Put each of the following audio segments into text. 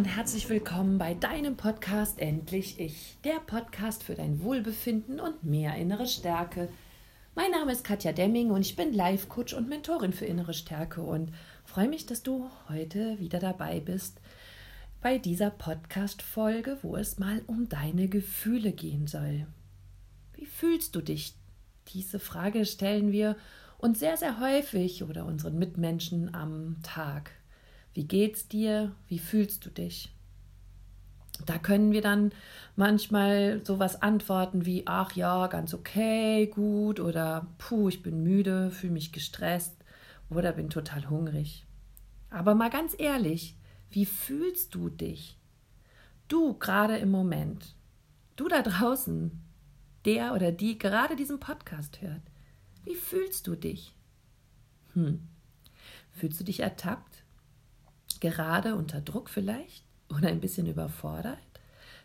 und herzlich willkommen bei deinem Podcast Endlich Ich, der Podcast für dein Wohlbefinden und mehr innere Stärke. Mein Name ist Katja Demming und ich bin Life Coach und Mentorin für innere Stärke und freue mich, dass du heute wieder dabei bist bei dieser Podcast Folge, wo es mal um deine Gefühle gehen soll. Wie fühlst du dich? Diese Frage stellen wir uns sehr sehr häufig oder unseren Mitmenschen am Tag. Wie geht's dir? Wie fühlst du dich? Da können wir dann manchmal sowas antworten wie, ach ja, ganz okay, gut oder puh, ich bin müde, fühle mich gestresst oder bin total hungrig. Aber mal ganz ehrlich, wie fühlst du dich? Du gerade im Moment, du da draußen, der oder die gerade diesen Podcast hört, wie fühlst du dich? Hm. Fühlst du dich ertappt? Gerade unter Druck vielleicht oder ein bisschen überfordert?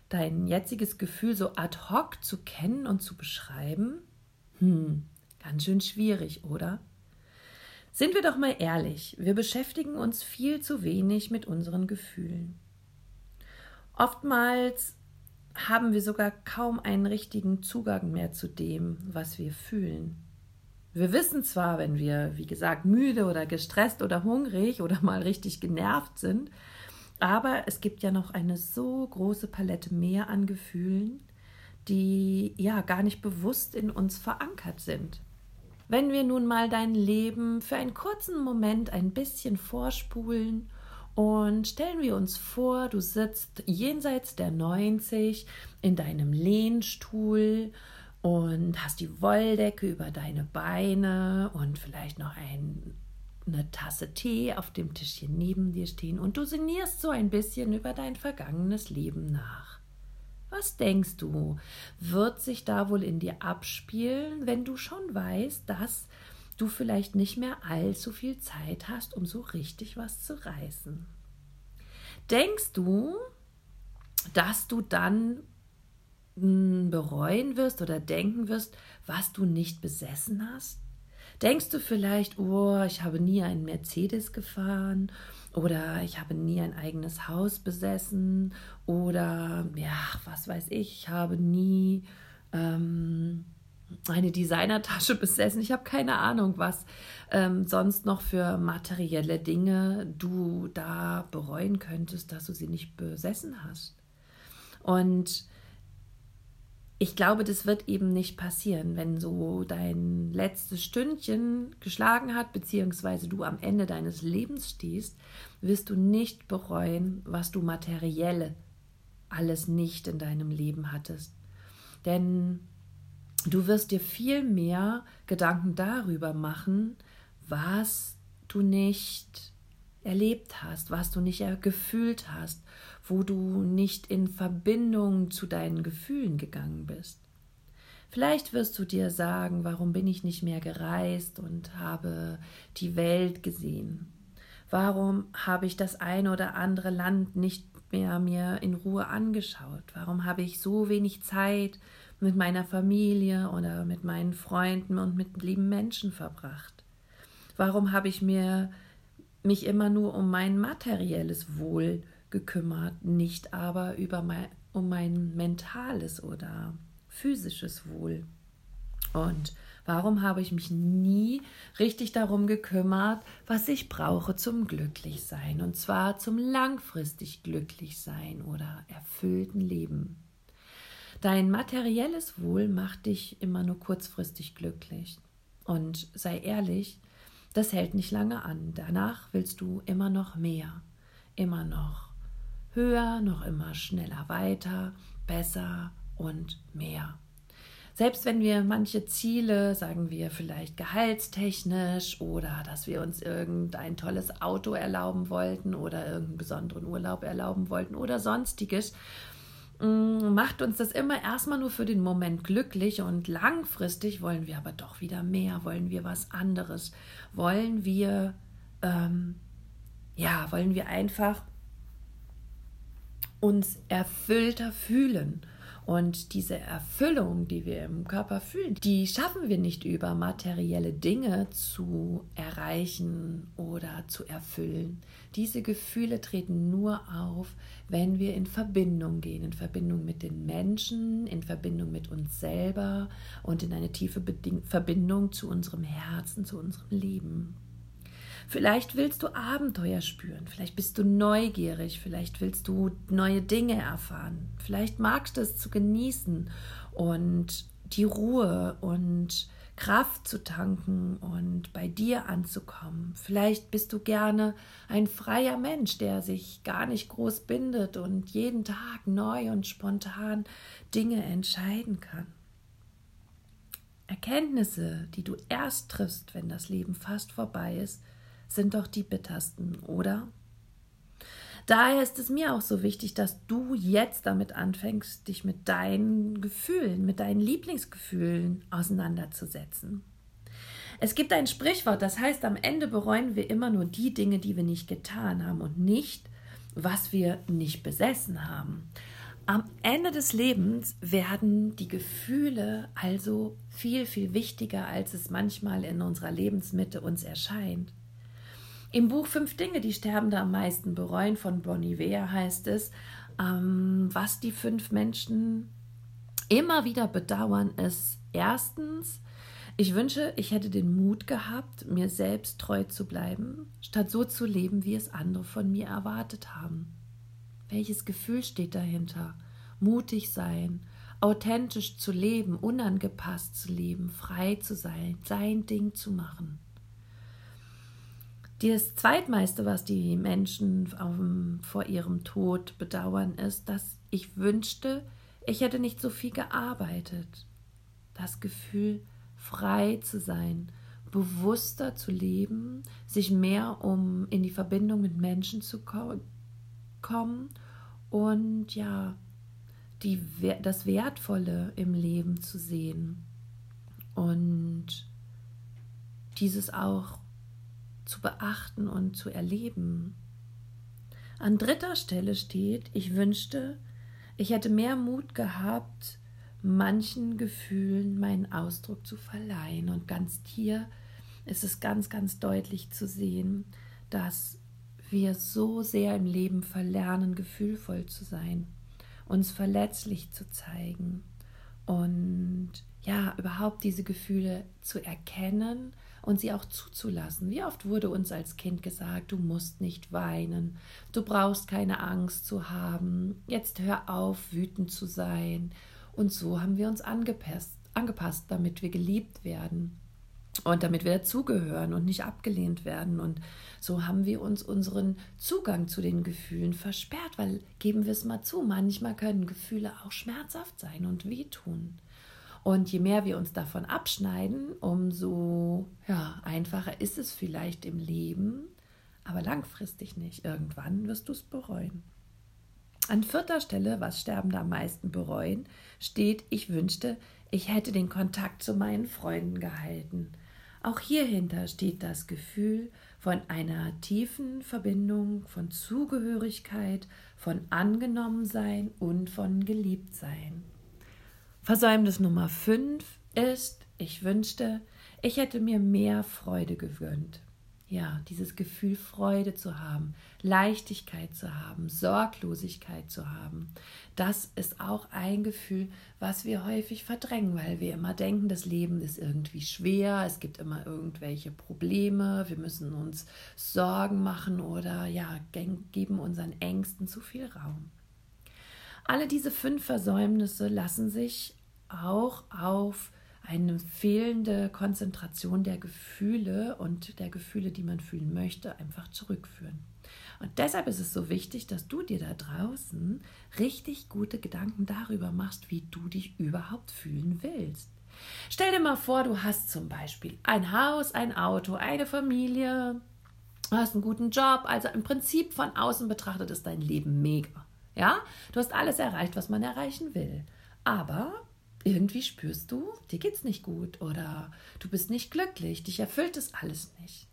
Dein jetziges Gefühl so ad hoc zu kennen und zu beschreiben? Hm, ganz schön schwierig, oder? Sind wir doch mal ehrlich, wir beschäftigen uns viel zu wenig mit unseren Gefühlen. Oftmals haben wir sogar kaum einen richtigen Zugang mehr zu dem, was wir fühlen. Wir wissen zwar, wenn wir, wie gesagt, müde oder gestresst oder hungrig oder mal richtig genervt sind, aber es gibt ja noch eine so große Palette mehr an Gefühlen, die ja gar nicht bewusst in uns verankert sind. Wenn wir nun mal dein Leben für einen kurzen Moment ein bisschen vorspulen und stellen wir uns vor, du sitzt jenseits der 90 in deinem Lehnstuhl und hast die Wolldecke über deine Beine und vielleicht noch ein, eine Tasse Tee auf dem Tischchen neben dir stehen und du sinnierst so ein bisschen über dein vergangenes Leben nach. Was denkst du, wird sich da wohl in dir abspielen, wenn du schon weißt, dass du vielleicht nicht mehr allzu viel Zeit hast, um so richtig was zu reißen? Denkst du, dass du dann bereuen wirst oder denken wirst, was du nicht besessen hast? Denkst du vielleicht, oh, ich habe nie einen Mercedes gefahren oder ich habe nie ein eigenes Haus besessen oder ja, was weiß ich, ich habe nie ähm, eine Designertasche besessen. Ich habe keine Ahnung, was ähm, sonst noch für materielle Dinge du da bereuen könntest, dass du sie nicht besessen hast. Und ich glaube, das wird eben nicht passieren, wenn so dein letztes Stündchen geschlagen hat, beziehungsweise du am Ende deines Lebens stehst, wirst du nicht bereuen, was du materielle alles nicht in deinem Leben hattest. Denn du wirst dir viel mehr Gedanken darüber machen, was du nicht erlebt hast, was du nicht gefühlt hast, wo du nicht in Verbindung zu deinen Gefühlen gegangen bist. Vielleicht wirst du dir sagen, warum bin ich nicht mehr gereist und habe die Welt gesehen? Warum habe ich das eine oder andere Land nicht mehr mir in Ruhe angeschaut? Warum habe ich so wenig Zeit mit meiner Familie oder mit meinen Freunden und mit lieben Menschen verbracht? Warum habe ich mir mich immer nur um mein materielles Wohl gekümmert, nicht aber über mein, um mein mentales oder physisches Wohl. Und warum habe ich mich nie richtig darum gekümmert, was ich brauche zum Glücklichsein, und zwar zum langfristig Glücklichsein oder erfüllten Leben? Dein materielles Wohl macht dich immer nur kurzfristig glücklich. Und sei ehrlich, das hält nicht lange an. Danach willst du immer noch mehr, immer noch höher, noch immer schneller weiter, besser und mehr. Selbst wenn wir manche Ziele, sagen wir vielleicht gehaltstechnisch oder dass wir uns irgendein tolles Auto erlauben wollten oder irgendeinen besonderen Urlaub erlauben wollten oder sonstiges, macht uns das immer erstmal nur für den Moment glücklich und langfristig wollen wir aber doch wieder mehr, wollen wir was anderes, wollen wir, ähm, ja, wollen wir einfach uns erfüllter fühlen. Und diese Erfüllung, die wir im Körper fühlen, die schaffen wir nicht über materielle Dinge zu erreichen oder zu erfüllen. Diese Gefühle treten nur auf, wenn wir in Verbindung gehen, in Verbindung mit den Menschen, in Verbindung mit uns selber und in eine tiefe Verbindung zu unserem Herzen, zu unserem Leben. Vielleicht willst du Abenteuer spüren, vielleicht bist du neugierig, vielleicht willst du neue Dinge erfahren, vielleicht magst du es zu genießen und die Ruhe und Kraft zu tanken und bei dir anzukommen. Vielleicht bist du gerne ein freier Mensch, der sich gar nicht groß bindet und jeden Tag neu und spontan Dinge entscheiden kann. Erkenntnisse, die du erst triffst, wenn das Leben fast vorbei ist, sind doch die bittersten, oder? Daher ist es mir auch so wichtig, dass du jetzt damit anfängst, dich mit deinen Gefühlen, mit deinen Lieblingsgefühlen auseinanderzusetzen. Es gibt ein Sprichwort, das heißt, am Ende bereuen wir immer nur die Dinge, die wir nicht getan haben und nicht, was wir nicht besessen haben. Am Ende des Lebens werden die Gefühle also viel, viel wichtiger, als es manchmal in unserer Lebensmitte uns erscheint. Im Buch Fünf Dinge, die Sterbende am meisten bereuen von Bonnie Wehr heißt es, ähm, was die fünf Menschen immer wieder bedauern, ist erstens, ich wünsche, ich hätte den Mut gehabt, mir selbst treu zu bleiben, statt so zu leben, wie es andere von mir erwartet haben. Welches Gefühl steht dahinter? Mutig sein, authentisch zu leben, unangepasst zu leben, frei zu sein, sein Ding zu machen. Das zweitmeiste, was die Menschen um, vor ihrem Tod bedauern, ist, dass ich wünschte, ich hätte nicht so viel gearbeitet. Das Gefühl, frei zu sein, bewusster zu leben, sich mehr um in die Verbindung mit Menschen zu ko kommen und ja, die, das Wertvolle im Leben zu sehen und dieses auch zu beachten und zu erleben. An dritter Stelle steht, ich wünschte, ich hätte mehr Mut gehabt, manchen Gefühlen meinen Ausdruck zu verleihen. Und ganz hier ist es ganz, ganz deutlich zu sehen, dass wir so sehr im Leben verlernen, gefühlvoll zu sein, uns verletzlich zu zeigen und ja, überhaupt diese Gefühle zu erkennen und sie auch zuzulassen. Wie oft wurde uns als Kind gesagt, du musst nicht weinen, du brauchst keine Angst zu haben, jetzt hör auf, wütend zu sein. Und so haben wir uns angepasst, angepasst damit wir geliebt werden und damit wir dazugehören und nicht abgelehnt werden. Und so haben wir uns unseren Zugang zu den Gefühlen versperrt, weil geben wir es mal zu, manchmal können Gefühle auch schmerzhaft sein und wehtun. Und je mehr wir uns davon abschneiden, umso ja, einfacher ist es vielleicht im Leben, aber langfristig nicht. Irgendwann wirst du es bereuen. An vierter Stelle, was Sterbende am meisten bereuen, steht, ich wünschte, ich hätte den Kontakt zu meinen Freunden gehalten. Auch hierhinter steht das Gefühl von einer tiefen Verbindung, von Zugehörigkeit, von Angenommensein und von Geliebtsein. Versäumnis Nummer 5 ist, ich wünschte, ich hätte mir mehr Freude gewöhnt. Ja, dieses Gefühl Freude zu haben, Leichtigkeit zu haben, Sorglosigkeit zu haben, das ist auch ein Gefühl, was wir häufig verdrängen, weil wir immer denken, das Leben ist irgendwie schwer, es gibt immer irgendwelche Probleme, wir müssen uns Sorgen machen oder ja, geben unseren Ängsten zu viel Raum. Alle diese fünf Versäumnisse lassen sich auch auf eine fehlende Konzentration der Gefühle und der Gefühle, die man fühlen möchte, einfach zurückführen. Und deshalb ist es so wichtig, dass du dir da draußen richtig gute Gedanken darüber machst, wie du dich überhaupt fühlen willst. Stell dir mal vor, du hast zum Beispiel ein Haus, ein Auto, eine Familie, hast einen guten Job, also im Prinzip von außen betrachtet ist dein Leben mega. Ja, du hast alles erreicht, was man erreichen will. Aber irgendwie spürst du, dir geht's nicht gut oder du bist nicht glücklich, dich erfüllt es alles nicht.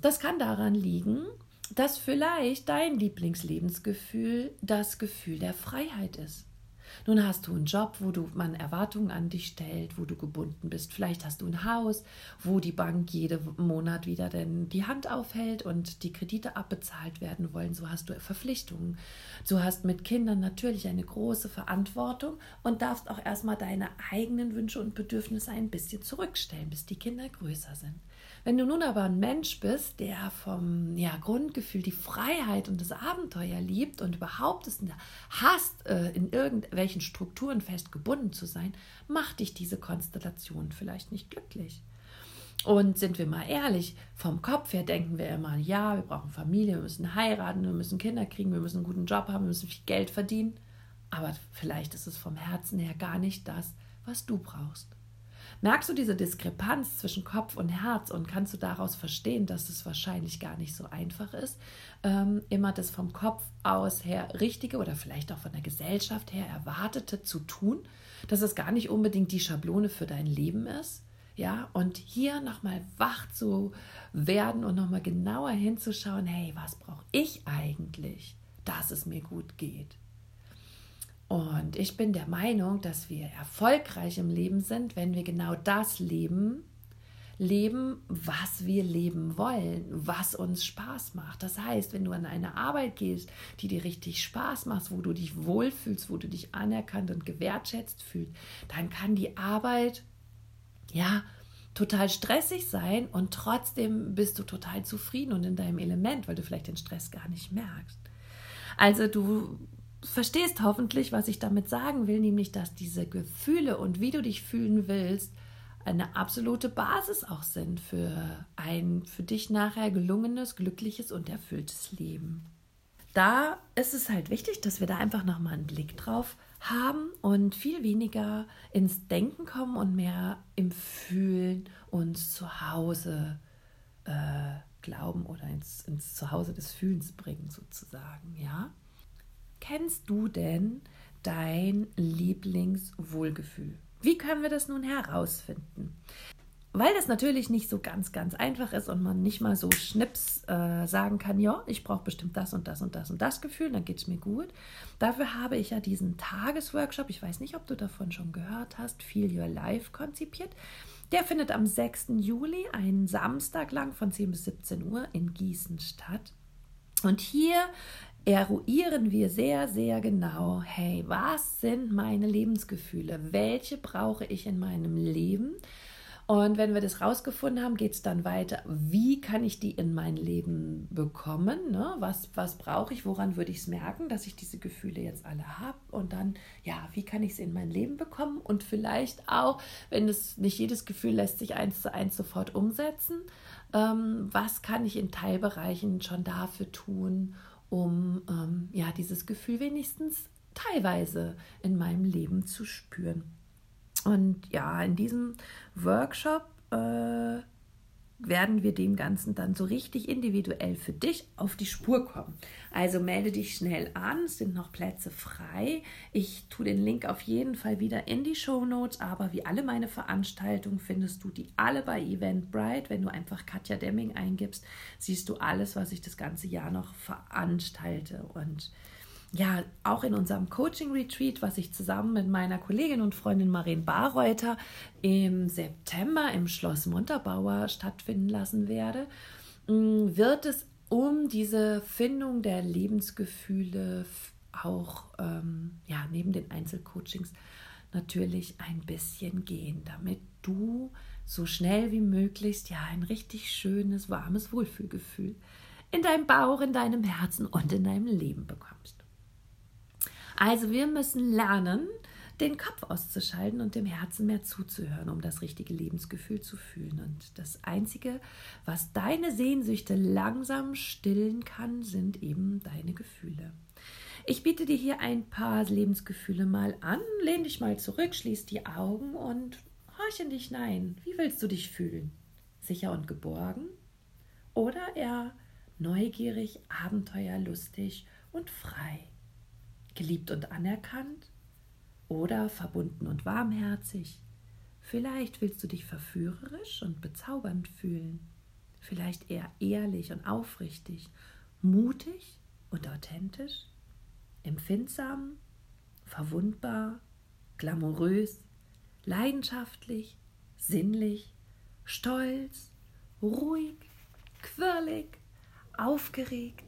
Das kann daran liegen, dass vielleicht dein Lieblingslebensgefühl das Gefühl der Freiheit ist. Nun hast du einen Job, wo du man Erwartungen an dich stellt, wo du gebunden bist. Vielleicht hast du ein Haus, wo die Bank jeden Monat wieder denn die Hand aufhält und die Kredite abbezahlt werden wollen. So hast du Verpflichtungen. Du hast mit Kindern natürlich eine große Verantwortung und darfst auch erstmal deine eigenen Wünsche und Bedürfnisse ein bisschen zurückstellen, bis die Kinder größer sind. Wenn du nun aber ein Mensch bist, der vom ja, Grundgefühl die Freiheit und das Abenteuer liebt und überhaupt es hasst, äh, in irgendwelchen Strukturen festgebunden zu sein, macht dich diese Konstellation vielleicht nicht glücklich. Und sind wir mal ehrlich, vom Kopf her denken wir immer, ja, wir brauchen Familie, wir müssen heiraten, wir müssen Kinder kriegen, wir müssen einen guten Job haben, wir müssen viel Geld verdienen. Aber vielleicht ist es vom Herzen her gar nicht das, was du brauchst. Merkst du diese Diskrepanz zwischen Kopf und Herz und kannst du daraus verstehen, dass es wahrscheinlich gar nicht so einfach ist, ähm, immer das vom Kopf aus her Richtige oder vielleicht auch von der Gesellschaft her Erwartete zu tun, dass es gar nicht unbedingt die Schablone für dein Leben ist? Ja, und hier nochmal wach zu werden und nochmal genauer hinzuschauen, hey, was brauche ich eigentlich, dass es mir gut geht? Und ich bin der Meinung, dass wir erfolgreich im Leben sind, wenn wir genau das leben, leben, was wir leben wollen, was uns Spaß macht. Das heißt, wenn du an eine Arbeit gehst, die dir richtig Spaß macht, wo du dich wohlfühlst, wo du dich anerkannt und gewertschätzt fühlst, dann kann die Arbeit ja total stressig sein und trotzdem bist du total zufrieden und in deinem Element, weil du vielleicht den Stress gar nicht merkst. Also du verstehst hoffentlich, was ich damit sagen will, nämlich dass diese Gefühle und wie du dich fühlen willst, eine absolute Basis auch sind für ein für dich nachher gelungenes, glückliches und erfülltes Leben. Da ist es halt wichtig, dass wir da einfach nochmal einen Blick drauf haben und viel weniger ins Denken kommen und mehr im Fühlen uns zu Hause äh, glauben oder ins, ins Zuhause des Fühlens bringen sozusagen, ja. Kennst du denn dein Lieblingswohlgefühl? Wie können wir das nun herausfinden? Weil das natürlich nicht so ganz, ganz einfach ist und man nicht mal so schnips äh, sagen kann, ja, ich brauche bestimmt das und das und das und das Gefühl, dann geht es mir gut. Dafür habe ich ja diesen Tagesworkshop, ich weiß nicht, ob du davon schon gehört hast, Feel Your Life konzipiert. Der findet am 6. Juli, einen Samstag lang von 10 bis 17 Uhr in Gießen statt. Und hier eruieren wir sehr, sehr genau, hey, was sind meine Lebensgefühle? Welche brauche ich in meinem Leben? Und wenn wir das rausgefunden haben, geht es dann weiter, wie kann ich die in mein Leben bekommen? Ne? Was, was brauche ich? Woran würde ich es merken, dass ich diese Gefühle jetzt alle habe? Und dann, ja, wie kann ich sie in mein Leben bekommen? Und vielleicht auch, wenn es nicht jedes Gefühl lässt sich eins zu eins sofort umsetzen, ähm, was kann ich in Teilbereichen schon dafür tun, um ähm, ja dieses Gefühl wenigstens teilweise in meinem Leben zu spüren. Und ja, in diesem Workshop äh, werden wir dem Ganzen dann so richtig individuell für dich auf die Spur kommen. Also melde dich schnell an, es sind noch Plätze frei. Ich tue den Link auf jeden Fall wieder in die Show Notes, aber wie alle meine Veranstaltungen findest du die alle bei Eventbrite. Wenn du einfach Katja Demming eingibst, siehst du alles, was ich das ganze Jahr noch veranstalte und ja, auch in unserem Coaching-Retreat, was ich zusammen mit meiner Kollegin und Freundin Marien Barreuter im September im Schloss Montabaur stattfinden lassen werde, mm, wird es um diese Findung der Lebensgefühle auch ähm, ja, neben den Einzelcoachings natürlich ein bisschen gehen, damit du so schnell wie möglich ja ein richtig schönes, warmes Wohlfühlgefühl in deinem Bauch, in deinem Herzen und in deinem Leben bekommst. Also wir müssen lernen, den Kopf auszuschalten und dem Herzen mehr zuzuhören, um das richtige Lebensgefühl zu fühlen. Und das Einzige, was deine Sehnsüchte langsam stillen kann, sind eben deine Gefühle. Ich biete dir hier ein paar Lebensgefühle mal an. Lehn dich mal zurück, schließ die Augen und horch in dich hinein. Wie willst du dich fühlen? Sicher und geborgen? Oder eher neugierig, abenteuerlustig und frei? Geliebt und anerkannt oder verbunden und warmherzig. Vielleicht willst du dich verführerisch und bezaubernd fühlen, vielleicht eher ehrlich und aufrichtig, mutig und authentisch, empfindsam verwundbar, glamourös, leidenschaftlich, sinnlich, stolz, ruhig, quirlig, aufgeregt.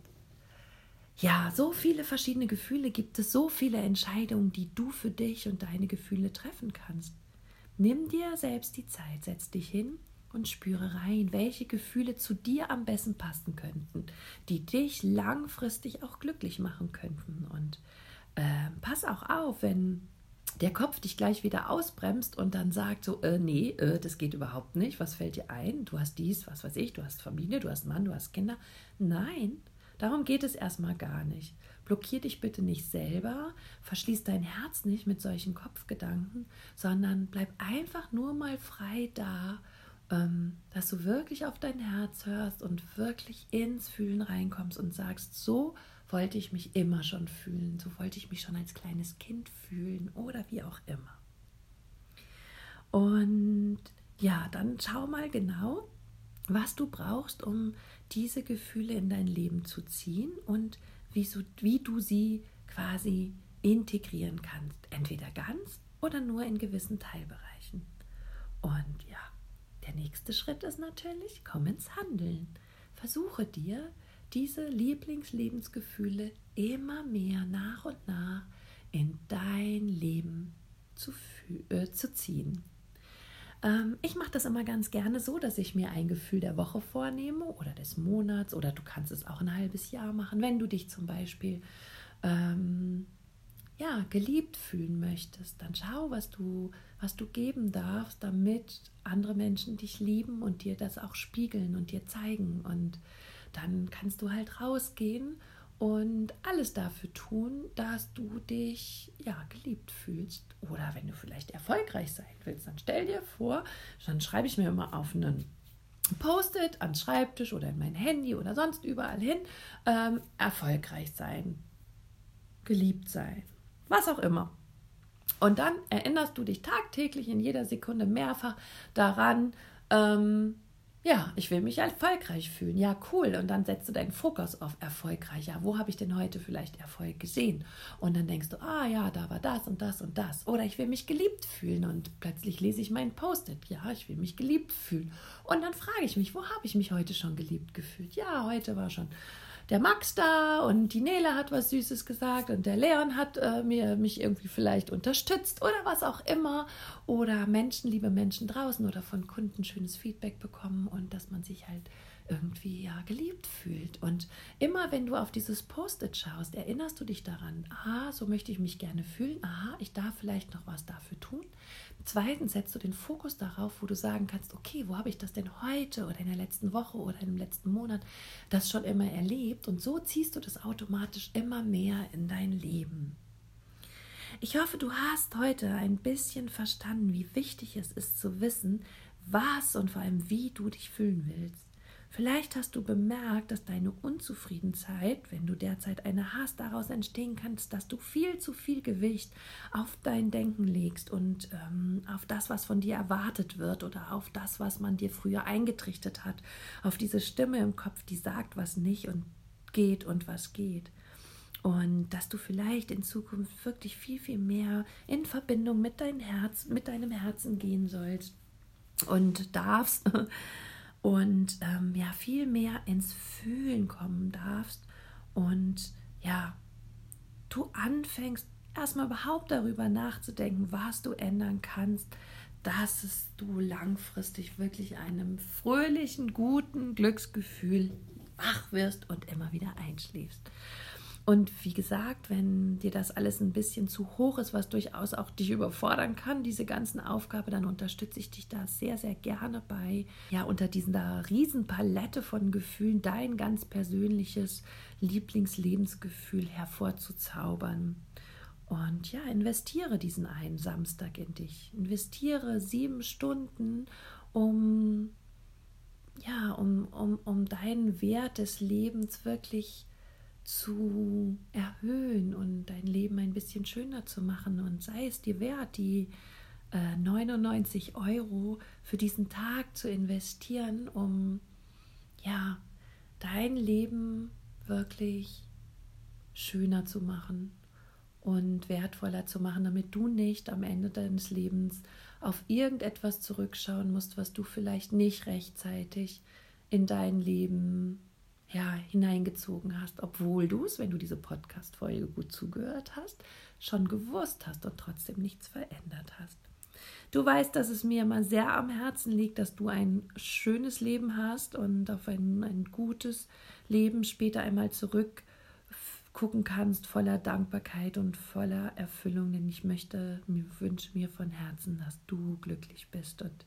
Ja, so viele verschiedene Gefühle gibt es, so viele Entscheidungen, die du für dich und deine Gefühle treffen kannst. Nimm dir selbst die Zeit, setz dich hin und spüre rein, welche Gefühle zu dir am besten passen könnten, die dich langfristig auch glücklich machen könnten. Und äh, pass auch auf, wenn der Kopf dich gleich wieder ausbremst und dann sagt so, äh, nee, äh, das geht überhaupt nicht, was fällt dir ein? Du hast dies, was weiß ich, du hast Familie, du hast Mann, du hast Kinder. Nein, darum geht es erstmal gar nicht. Blockier dich bitte nicht selber, verschließ dein Herz nicht mit solchen Kopfgedanken, sondern bleib einfach nur mal frei da, ähm, dass du wirklich auf dein Herz hörst und wirklich ins Fühlen reinkommst und sagst, so wollte ich mich immer schon fühlen, so wollte ich mich schon als kleines Kind fühlen oder wie auch immer. Und ja, dann schau mal genau, was du brauchst, um diese Gefühle in dein Leben zu ziehen und wie, so, wie du sie quasi integrieren kannst. Entweder ganz oder nur in gewissen Teilbereichen. Und ja, der nächste Schritt ist natürlich, komm ins Handeln. Versuche dir diese Lieblingslebensgefühle immer mehr nach und nach in dein Leben zu, äh, zu ziehen. Ähm, ich mache das immer ganz gerne so, dass ich mir ein Gefühl der Woche vornehme oder des Monats oder du kannst es auch ein halbes Jahr machen, wenn du dich zum Beispiel ähm, ja, geliebt fühlen möchtest, dann schau, was du, was du geben darfst, damit andere Menschen dich lieben und dir das auch spiegeln und dir zeigen. Und dann kannst du halt rausgehen und alles dafür tun, dass du dich ja geliebt fühlst. Oder wenn du vielleicht erfolgreich sein willst, dann stell dir vor, dann schreibe ich mir immer auf einen Post-it ans Schreibtisch oder in mein Handy oder sonst überall hin, ähm, erfolgreich sein, geliebt sein, was auch immer. Und dann erinnerst du dich tagtäglich in jeder Sekunde mehrfach daran, ähm, ja, ich will mich erfolgreich fühlen. Ja, cool. Und dann setzt du deinen Fokus auf erfolgreich. Ja, wo habe ich denn heute vielleicht Erfolg gesehen? Und dann denkst du, ah ja, da war das und das und das. Oder ich will mich geliebt fühlen. Und plötzlich lese ich meinen Post-it. Ja, ich will mich geliebt fühlen. Und dann frage ich mich, wo habe ich mich heute schon geliebt gefühlt? Ja, heute war schon der Max da und die Nele hat was Süßes gesagt und der Leon hat äh, mir, mich irgendwie vielleicht unterstützt oder was auch immer. Oder Menschen, liebe Menschen draußen oder von Kunden schönes Feedback bekommen und dass man sich halt irgendwie ja geliebt fühlt. Und immer wenn du auf dieses Post-it schaust, erinnerst du dich daran, aha, so möchte ich mich gerne fühlen, aha, ich darf vielleicht noch was dafür tun. Zweitens setzt du den Fokus darauf, wo du sagen kannst, okay, wo habe ich das denn heute oder in der letzten Woche oder im letzten Monat das schon immer erlebt? Und so ziehst du das automatisch immer mehr in dein Leben. Ich hoffe, du hast heute ein bisschen verstanden, wie wichtig es ist zu wissen, was und vor allem wie du dich fühlen willst. Vielleicht hast du bemerkt, dass deine Unzufriedenheit, wenn du derzeit eine hast, daraus entstehen kannst, dass du viel zu viel Gewicht auf dein Denken legst und ähm, auf das, was von dir erwartet wird oder auf das, was man dir früher eingetrichtert hat, auf diese Stimme im Kopf, die sagt, was nicht und geht und was geht. Und dass du vielleicht in Zukunft wirklich viel, viel mehr in Verbindung mit deinem Herz, mit deinem Herzen gehen sollst und darfst und ähm, ja viel mehr ins Fühlen kommen darfst und ja, du anfängst erstmal überhaupt darüber nachzudenken, was du ändern kannst, dass du langfristig wirklich einem fröhlichen, guten Glücksgefühl wach wirst und immer wieder einschläfst. Und wie gesagt, wenn dir das alles ein bisschen zu hoch ist, was durchaus auch dich überfordern kann, diese ganzen Aufgaben, dann unterstütze ich dich da sehr, sehr gerne bei, ja, unter dieser Riesenpalette von Gefühlen dein ganz persönliches Lieblingslebensgefühl hervorzuzaubern. Und ja, investiere diesen einen Samstag in dich. Investiere sieben Stunden, um ja, um, um, um deinen Wert des Lebens wirklich zu erhöhen und dein Leben ein bisschen schöner zu machen. Und sei es dir wert, die äh, 99 Euro für diesen Tag zu investieren, um ja dein Leben wirklich schöner zu machen und wertvoller zu machen, damit du nicht am Ende deines Lebens auf irgendetwas zurückschauen musst, was du vielleicht nicht rechtzeitig in dein Leben ja, hineingezogen hast, obwohl du es, wenn du diese Podcast-Folge gut zugehört hast, schon gewusst hast und trotzdem nichts verändert hast. Du weißt, dass es mir immer sehr am Herzen liegt, dass du ein schönes Leben hast und auf ein, ein gutes Leben später einmal zurückgucken kannst, voller Dankbarkeit und voller Erfüllung. Denn ich möchte, mir wünsche mir von Herzen, dass du glücklich bist. Und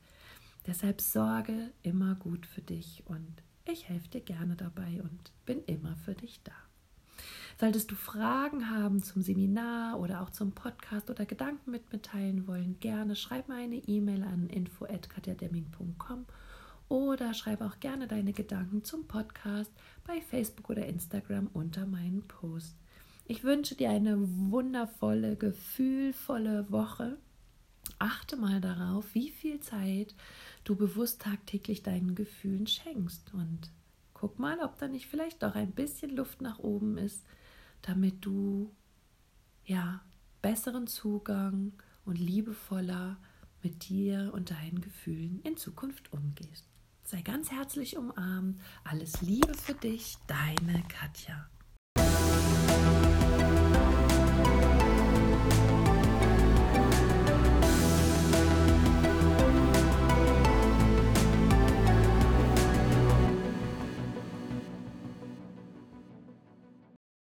deshalb sorge immer gut für dich und ich helfe dir gerne dabei und bin immer für dich da. Solltest du Fragen haben zum Seminar oder auch zum Podcast oder Gedanken mit mir teilen wollen, gerne schreib mir eine E-Mail an info@katjademming.com oder schreib auch gerne deine Gedanken zum Podcast bei Facebook oder Instagram unter meinen Post. Ich wünsche dir eine wundervolle, gefühlvolle Woche. Achte mal darauf, wie viel Zeit du bewusst tagtäglich deinen Gefühlen schenkst und guck mal, ob da nicht vielleicht doch ein bisschen Luft nach oben ist, damit du ja besseren Zugang und liebevoller mit dir und deinen Gefühlen in Zukunft umgehst. Sei ganz herzlich umarmt. Alles Liebe für dich, deine Katja.